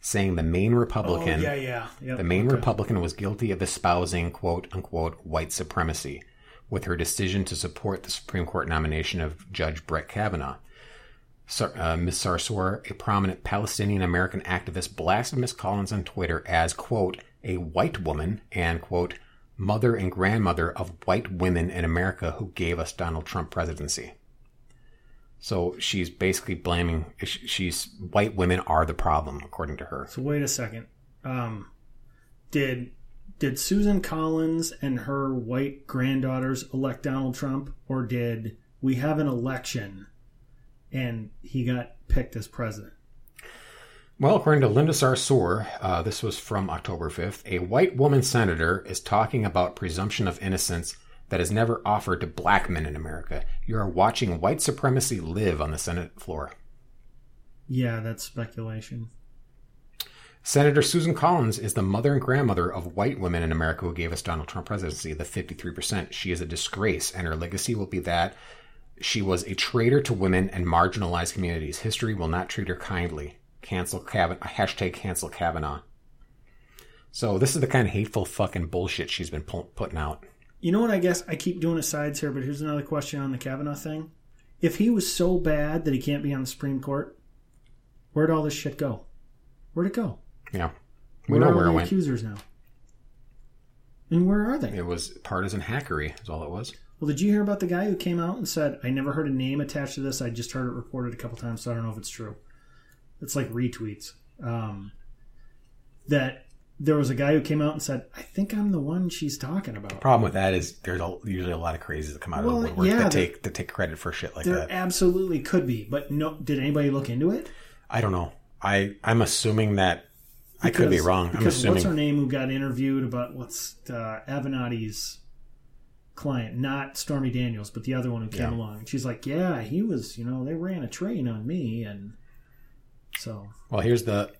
saying the Maine Republican oh, yeah, yeah. Yep. the Maine okay. Republican was guilty of espousing quote unquote white supremacy with her decision to support the Supreme Court nomination of Judge Brett Kavanaugh. Sar- uh, Ms. Sarsour, a prominent Palestinian American activist, blasted Ms. Collins on Twitter as quote a white woman and quote mother and grandmother of white women in America who gave us Donald Trump presidency. So she's basically blaming. She's white women are the problem, according to her. So wait a second. Um, did did Susan Collins and her white granddaughters elect Donald Trump, or did we have an election and he got picked as president? Well, according to Linda Sarsour, uh, this was from October 5th, a white woman senator is talking about presumption of innocence that is never offered to black men in America. You are watching white supremacy live on the Senate floor. Yeah, that's speculation. Senator Susan Collins is the mother and grandmother of white women in America who gave us Donald Trump presidency, the 53%. She is a disgrace, and her legacy will be that she was a traitor to women and marginalized communities. History will not treat her kindly. Cancel Kavanaugh, hashtag cancel Kavanaugh. So this is the kind of hateful fucking bullshit she's been pu- putting out. You know what? I guess I keep doing asides here, but here's another question on the Kavanaugh thing. If he was so bad that he can't be on the Supreme Court, where'd all this shit go? Where'd it go? Yeah, we Where know where the it went. accusers now? And where are they? It was partisan hackery, is all it was. Well, did you hear about the guy who came out and said, I never heard a name attached to this. I just heard it reported a couple times, so I don't know if it's true. It's like retweets. Um, that there was a guy who came out and said, I think I'm the one she's talking about. The Problem with that is there's a, usually a lot of crazies that come out Well, of the woodwork yeah, that take that take credit for shit like There that. absolutely could be, but no. Did anybody look into it? I don't know. I I'm assuming that I could be Because- wrong. I'm Because what's her name who got interviewed about what's uh, Avenatti's client, not Stormy Daniels, but the other one who came Yeah. along. And she's like, "Yeah, he was. You know, they ran a train on me, and so well here's the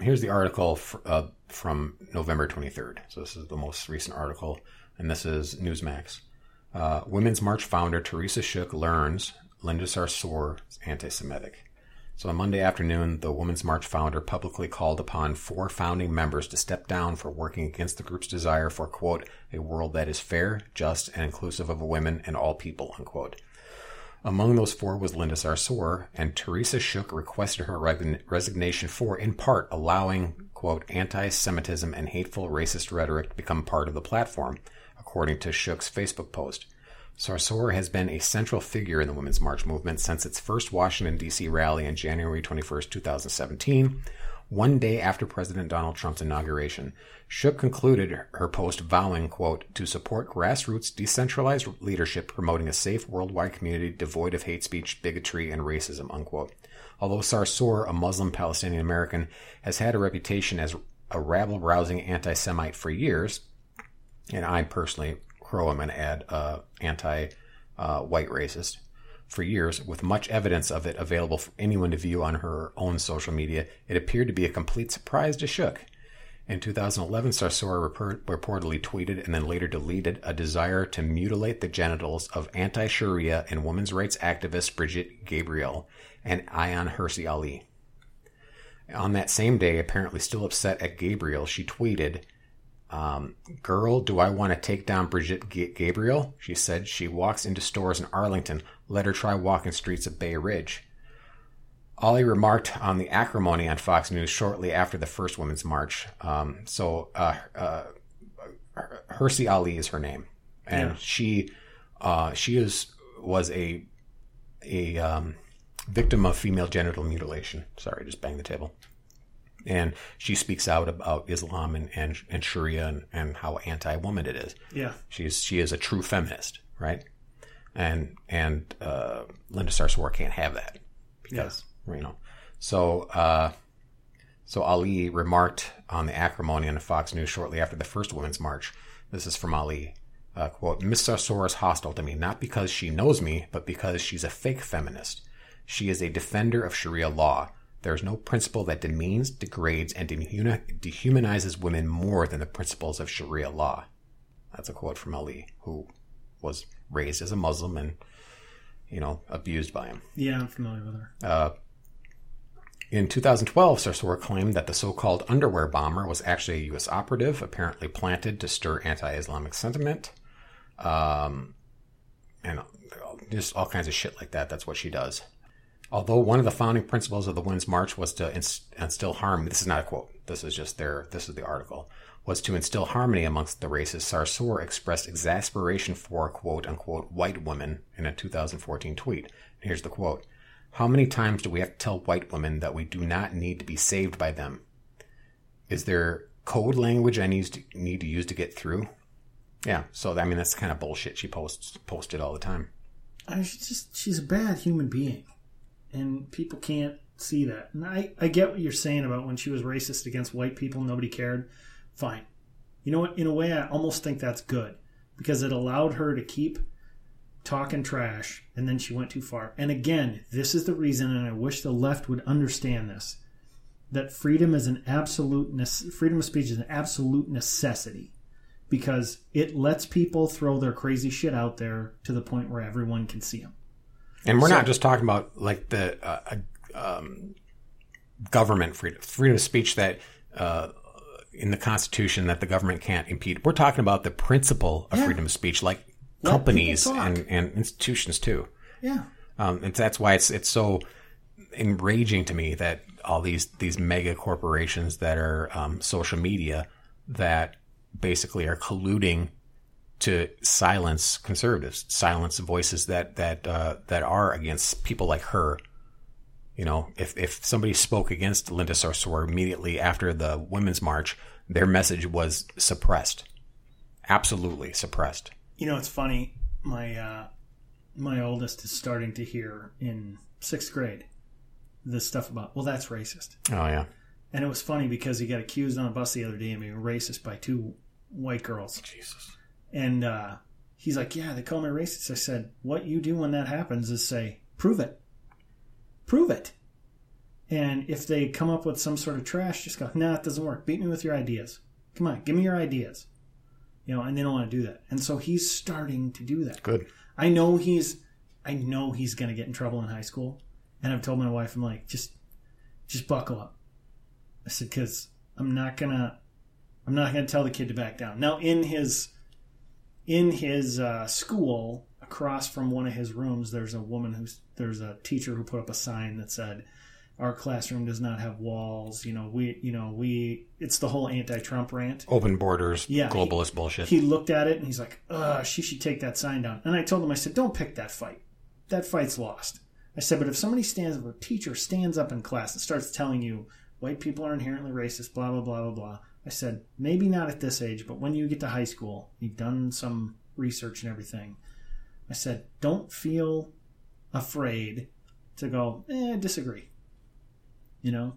here's the article uh, from November 23rd. So this is the most recent article, and this is Newsmax. Uh, Women's March founder Teresa Shook learns Linda Sarsour is anti-Semitic. So on Monday afternoon, the Women's March founder publicly called upon four founding members to step down for working against the group's desire for, quote, a world that is fair, just, and inclusive of women and all people, unquote. Among those four was Linda Sarsour, and Teresa Shook requested her resignation for, in part, allowing, quote, anti Semitism and hateful racist rhetoric to become part of the platform, according to Shook's Facebook post. Sarsour has been a central figure in the Women's March movement since its first Washington, D.C. rally on January 21, 2017, one day after President Donald Trump's inauguration. Shook concluded her post vowing, quote, to support grassroots decentralized leadership promoting a safe worldwide community devoid of hate speech, bigotry, and racism, unquote. Although Sarsour, a Muslim Palestinian American, has had a reputation as a rabble rousing anti Semite for years, and I personally, Crow, I'm going to add uh, anti uh, white racist for years, with much evidence of it available for anyone to view on her own social media, it appeared to be a complete surprise to Shook. In 2011, Sarsour report, reportedly tweeted and then later deleted a desire to mutilate the genitals of anti Sharia and women's rights activist Brigitte Gabriel and Ayaan Hirsi Ali. On that same day, apparently still upset at Gabriel, she tweeted, Um, Girl, do I want to take down Brigitte G- Gabriel? She said she walks into stores in Arlington. Let her try walking streets of Bay Ridge. Ali remarked on the acrimony on Fox News shortly after the first Women's March. Um, so, uh, uh, Hirsi Ali is her name, and Yeah. she, uh, she is was a a um, victim of female genital mutilation. Sorry, just bang the table. And she speaks out about Islam and, and, and Sharia and, and how anti-woman it is. Yeah. She's she is a true feminist, right? And and uh, Linda Sarsour can't have that because you know. So uh, so Ali remarked on the acrimony on Fox News shortly after the first Women's March. This is from Ali. Uh, quote, Miss Sarsour is hostile to me, not because she knows me, but because she's a fake feminist. She is a defender of Sharia law. There is no principle that demeans, degrades, and dehumanizes women more than the principles of Sharia law. That's a quote from Ali, who was raised as a Muslim and, you know, abused by him. Yeah, I'm familiar with her. Uh, in 2012, Sarsour claimed that the so-called underwear bomber was actually a U.S. operative, apparently planted to stir anti-Islamic sentiment, um, and just all kinds of shit like that. That's what she does. Although one of the founding principles of the Women's March was to inst- instill harm, this is not a quote. This is just their. This is the article. Was to instill harmony amongst the races. Sarsour expressed exasperation for quote unquote white women in a 2014 tweet. Here's the quote. How many times do we have to tell white women that we do not need to be saved by them? Is there code language I need to, need to use to get through? Yeah, so I mean that's kind of bullshit she posts posted all the time. I mean, she's just she's a bad human being, and people can't see that. And I I get what you're saying about when she was racist against white people, nobody cared. Fine, you know what? In a way, I almost think that's good because it allowed her to keep talking trash, and then she went too far. And again, this is the reason, and I wish the left would understand this: that freedom is an absolute nece- freedom of speech is an absolute necessity because it lets people throw their crazy shit out there to the point where everyone can see them. And we're So- not just talking about like the uh, uh, um, government freedom, freedom of speech that uh, in the Constitution that the government can't impede. We're talking about the principle of Yeah. freedom of speech, like Let companies and, and institutions too. Yeah. Um, and that's why it's it's so enraging to me that all these these mega corporations that are um, social media that basically are colluding to silence conservatives, silence voices that that uh, that are against people like her. You know, if if somebody spoke against Linda Sarsour immediately after the women's march, their message was suppressed, absolutely suppressed. You know, it's funny. My uh, my oldest is starting to hear in sixth grade this stuff about well, that's racist. Oh yeah, And it was funny because he got accused on a bus the other day of being racist by two white girls. Jesus. And uh, he's like, "Yeah, they call me racist." I said, "What you do when that happens is say, prove it, prove it." And if they come up with some sort of trash, just go, "Nah, it doesn't work. Beat me with your ideas. Come on, give me your ideas." You know, and they don't want to do that. And so he's starting to do that. Good. I know he's, I know he's going to get in trouble in high school. And I've told my wife, I'm like, just, just buckle up. I said, because I'm not gonna, I'm not gonna tell the kid to back down. Now, in his, in his uh, school, across from one of his rooms, there's a woman who's, there's a teacher who put up a sign that said, "Our classroom does not have walls." You know, we, you know, we, it's the whole anti-Trump rant. Open borders, Yeah, he- globalist bullshit. He looked at it and he's like, "Ugh, she should take that sign down." And I told him, I said, "Don't pick that fight. That fight's lost." I said, "But if somebody stands up, a teacher stands up in class and starts telling you white people are inherently racist, blah blah blah blah blah," I said, "Maybe not at this age, but when you get to high school, you've done some research and everything." I said, "Don't feel afraid to go, eh, disagree." You know.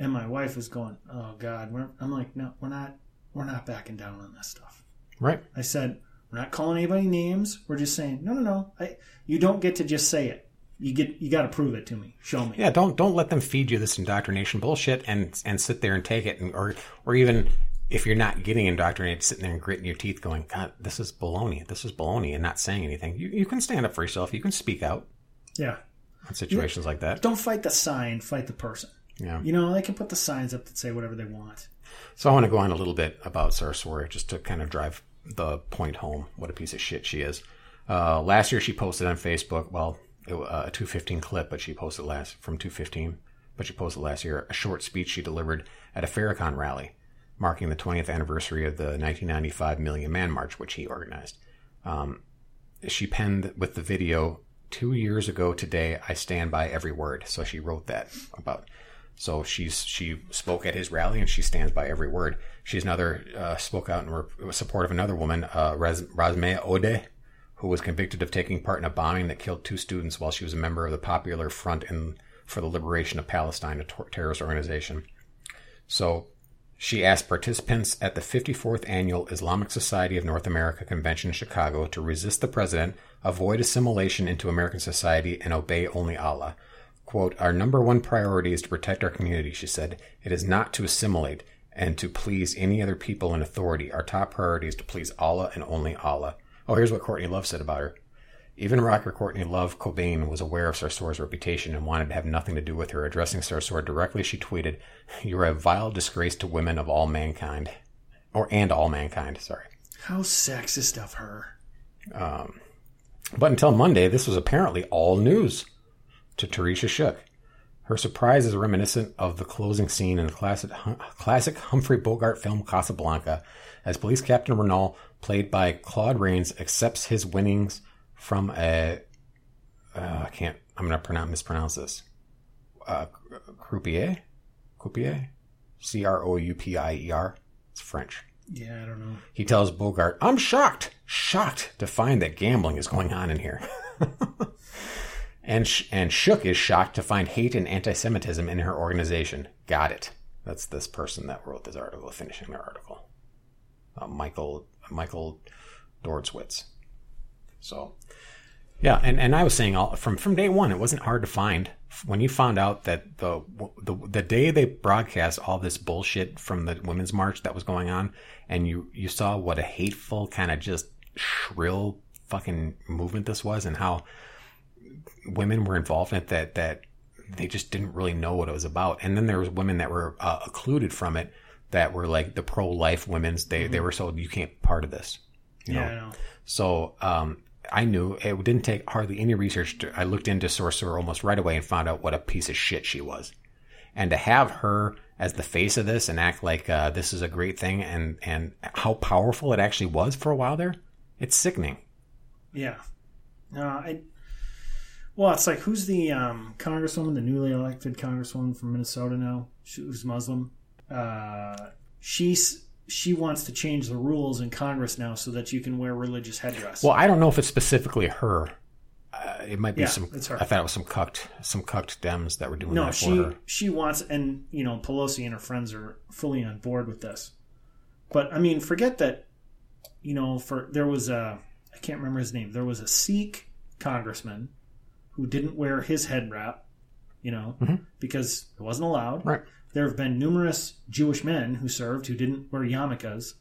And my wife was going, "Oh God," we're, I'm like, "No, we're not. We're not backing down on this stuff." right. I said, we're not calling anybody names. We're just saying, no, no, no. I, you don't get to just say it. You get, you got to prove it to me. Show me. Yeah, don't don't let them feed you this indoctrination bullshit and and sit there and take it, and, or or even if you're not getting indoctrinated, sitting there and gritting your teeth, going, God, this is baloney. This is baloney, and not saying anything. You you can stand up for yourself. You can speak out Yeah. on situations like that. Don't fight the sign. Fight the person. Yeah. You know, they can put the signs up that say whatever they want. So I want to go on a little bit about Sarsour just to kind of drive the point home. What a piece of shit she is. Uh, last year she posted on Facebook, well, it, uh, a 215 clip, but she posted last from 215, but she posted last year a short speech she delivered at a Farrakhan rally, marking the 20th anniversary of the 1995 Million Man March, which he organized. Um, she penned with the video two years ago today. I stand by every word. So she wrote that about. So she's she spoke at his rally and she stands by every word. She's another uh, spoke out in support of another woman, uh, Rasmea Odeh, who was convicted of taking part in a bombing that killed two students while she was a member of the Popular Front in, for the Liberation of Palestine, a ter- terrorist organization. So she asked participants at the 54th Annual Islamic Society of North America Convention in Chicago to resist the president, avoid assimilation into American society, and obey only Allah. Quote, Our number one priority is to protect our community, she said. It is not to assimilate and to please any other people in authority. Our top priority is to please Allah and only Allah. Oh, here's what Courtney Love said about her. Even rocker Courtney Love Cobain was aware of Sarsour's reputation and wanted to have nothing to do with her. Addressing Sarsour directly, she tweeted, "You're a vile disgrace to women of all mankind, or and all mankind." Sorry. How sexist of her. Um, but until Monday, this was apparently all news to Teresa Shook. Her surprise is reminiscent of the closing scene in the classic, classic Humphrey Bogart film Casablanca, as police captain Renault, played by Claude Rains, accepts his winnings from a uh, I can't I'm gonna pronounce mispronounce this uh, croupier croupier C R O U P I E R it's French. Yeah, I don't know. He tells Bogart, "I'm shocked, shocked to find that gambling is going on in here." and Sh- and Shook is shocked to find hate and anti-Semitism in her organization. Got it. That's this person that wrote this article, finishing their article. Uh, Michael Michael Dorstewitz. So, yeah, and, and I was saying all from from day one, it wasn't hard to find when you found out that the the the day they broadcast all this bullshit from the women's march that was going on, and you you saw what a hateful kind of just shrill fucking movement this was, and how women were involved in it that that they just didn't really know what it was about, and then there was women that were uh, occluded from it that were like the pro life women's. They mm-hmm. they were told you can't part of this. You yeah, know? I know. So um, I knew it didn't take hardly any research. To, I looked into Sarsour almost right away and found out what a piece of shit she was. And to have her as the face of this and act like uh, this is a great thing and and how powerful it actually was for a while there, it's sickening. Yeah. No, I. Well, it's like who's the um, congresswoman, the newly elected congresswoman from Minnesota now, who's Muslim. Uh, she's she wants to change the rules in Congress now so that you can wear religious headdress. Well, I don't know if it's specifically her. Uh, it might be Yeah, some. I thought it was some cucked, some cucked Dems that were doing no, that for she her. she wants, and you know Pelosi and her friends are fully on board with this. But I mean, forget that. You know, for there was a I can't remember his name. There was a Sikh congressman who didn't wear his head wrap. You know, because it wasn't allowed. Mm-hmm. Right. There have been numerous Jewish men who served who didn't wear yarmulkes.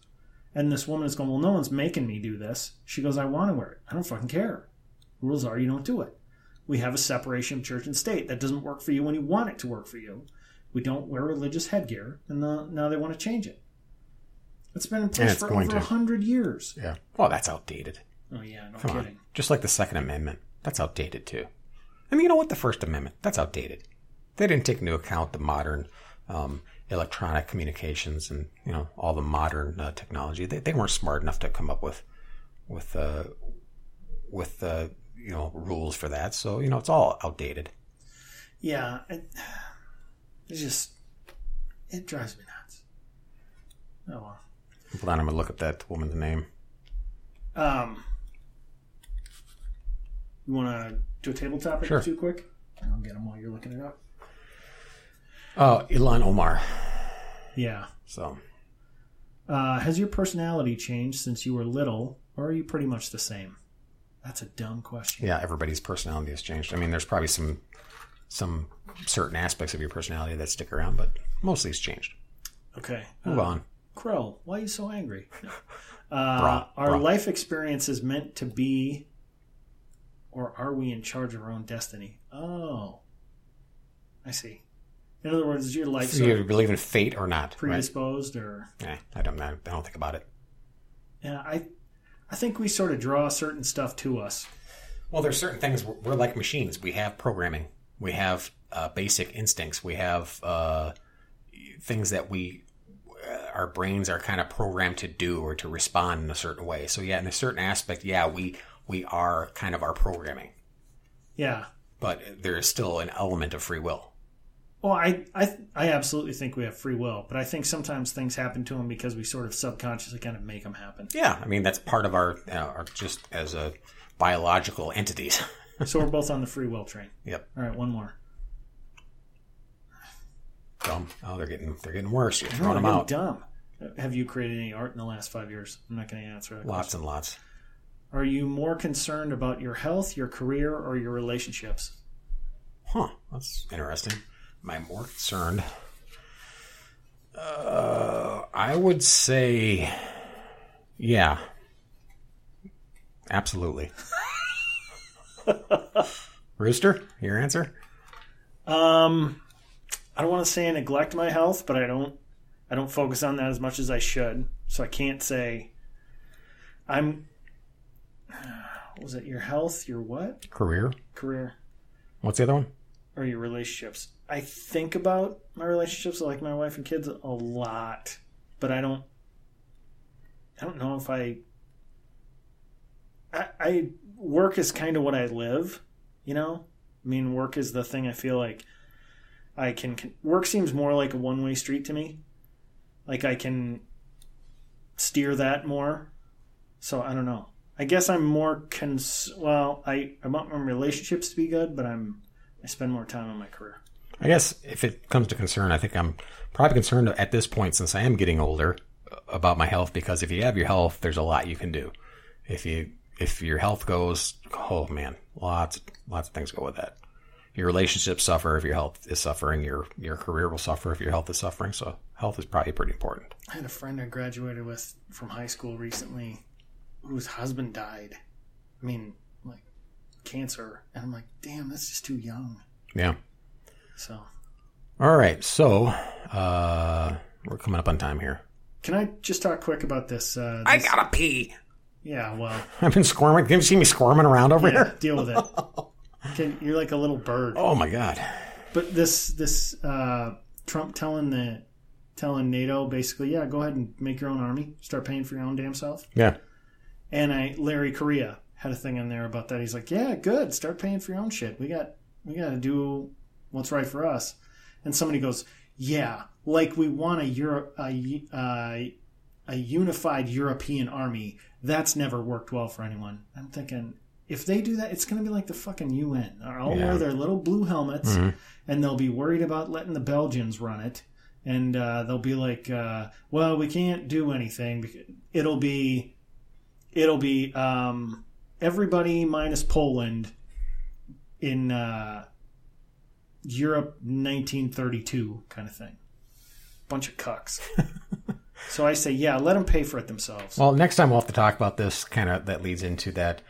And this woman is going, Well, no one's making me do this. She goes, I want to wear it. I don't fucking care. Rules are you don't do it. We have a separation of church and state. That doesn't work for you when you want it to work for you. We don't wear religious headgear, and the, now they want to change it. It's been in place for over a hundred years. Yeah. Well, that's outdated. Oh yeah, no Come kidding. on. Just like the Second Amendment, that's outdated too. I mean, you know what? The First Amendment, that's outdated. They didn't take into account the modern um, electronic communications and you know all the modern uh, technology. They, they weren't smart enough to come up with with uh, with uh, you know rules for that. So you know it's all outdated. Yeah, it, it's just it drives me nuts. Oh well. Hold on, I'm gonna look up that woman's name. Um, you want to do a table topic Sure. two quick? I'll get them while you're looking it up. Oh, Ilhan Omar. Yeah. So Uh, has your personality changed since you were little, or are you pretty much the same? That's a dumb question. yeah, everybody's personality has changed. I mean, there's probably some some certain aspects of your personality that stick around, but mostly it's changed. Okay. Move Uh, on. Crow, why are you so angry? Uh, Bra, are bra. life experiences meant to be, or are we in charge of our own destiny? Oh, I see. In other words, is your life Do you believe in fate or not? Right? predisposed, or Eh, I don't. I don't think about it. yeah, I, I think we sort of draw certain stuff to us. Well, there's certain things we're, we're like machines. We have programming. We have uh, basic instincts. We have uh, things that we uh, our brains are kind of programmed to do or to respond in a certain way. So yeah, in a certain aspect, yeah, we we are kind of our programming, Yeah. but there is still an element of free will. Well, I, I, I absolutely think we have free will, but I think sometimes things happen to them because we sort of subconsciously kind of make them happen. Yeah, I mean that's part of our, uh, our just as a biological entities. So we're both on the free will train. yep. All right, one more. Dumb. Oh, they're getting they're getting worse. You're throwing them out. Dumb. Have you created any art in the last five years? I'm not going to answer that. Lots question. and lots. Are you more concerned about your health, your career, or your relationships? Huh. That's interesting. Am I more concerned? Uh, I would say, yeah. Absolutely. Rooster, your answer? Um, I don't want to say I neglect my health, but I don't. I don't focus on that as much as I should. So I can't say. I'm. Was it your health? Your what? Career. Career What's the other one? or your relationships? I think about my relationships, like my wife and kids, a lot, but I don't. I don't know if I. I, I work is kind of what I live, you know. I mean, work is the thing I feel like I can. Work seems more like a one way street to me. Like I can steer that more. So I don't know. I guess I'm more cons. Well, I I want my relationships to be good, but I'm I spend more time on my career. I guess if it comes to concern, I think I'm probably concerned at this point since I am getting older about my health because if you have your health, there's a lot you can do. If you if your health goes, oh man, lots lots of things go with that. Your relationships suffer if your health is suffering. Your your career will suffer if your health is suffering. So health is probably pretty important. I had a friend I graduated with from high school recently whose husband died. I mean, like cancer. And I'm like, damn, that's just too young. Yeah. So, All right. So uh, we're coming up on time here. can I just talk quick about this? Uh, I gotta pee. yeah, well, I've been squirming. Can you see me squirming around over yeah, here? deal with it. Can, you're like a little bird. Oh my god. But this this uh, Trump telling the telling NATO basically, yeah, go ahead and make your own army, start paying for your own damn self. Yeah. And I Larry Correia had a thing in there about that. He's like, yeah, good, start paying for your own shit. We got we got to do what's right for us. And somebody goes, yeah, like we want a Euro a, a, a unified European army. That's never worked well for anyone. I'm thinking. If they do that, it's going to be like the fucking UN. They'll Yeah. wear their little blue helmets, and they'll be worried about letting the Belgians run it. And uh, they'll be like, uh, "Well, we can't do anything. because It'll be it'll be um, everybody minus Poland in uh, Europe 1932 kind of thing. Bunch of cucks. so I say, yeah, let them pay for it themselves. Well, next time we'll have to talk about this. Kind of that leads into that.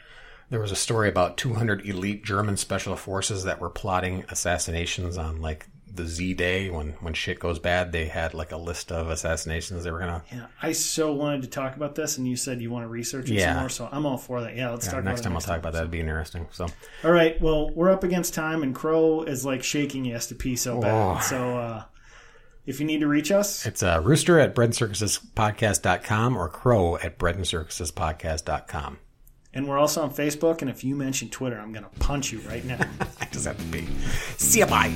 There was a story about 200 elite German special forces that were plotting assassinations on like the Z Day when when shit goes bad. They had like a list of assassinations they were gonna. yeah, I so wanted to talk about this, and you said you want to research it Yeah. some more. So I'm all for that. Yeah, let's Yeah, talk next about time it I'll talk about that. It'd be interesting. So All right. Well, we're up against time, and Crow is like shaking. He has to pee so bad. Oh. So uh, if you need to reach us, it's uh, rooster at breadandcircusespodcast.com or crow at breadandcircusespodcast.com. and we're also on Facebook. And if you mention Twitter, I'm going to punch you right now. I just have to be. See ya, bye.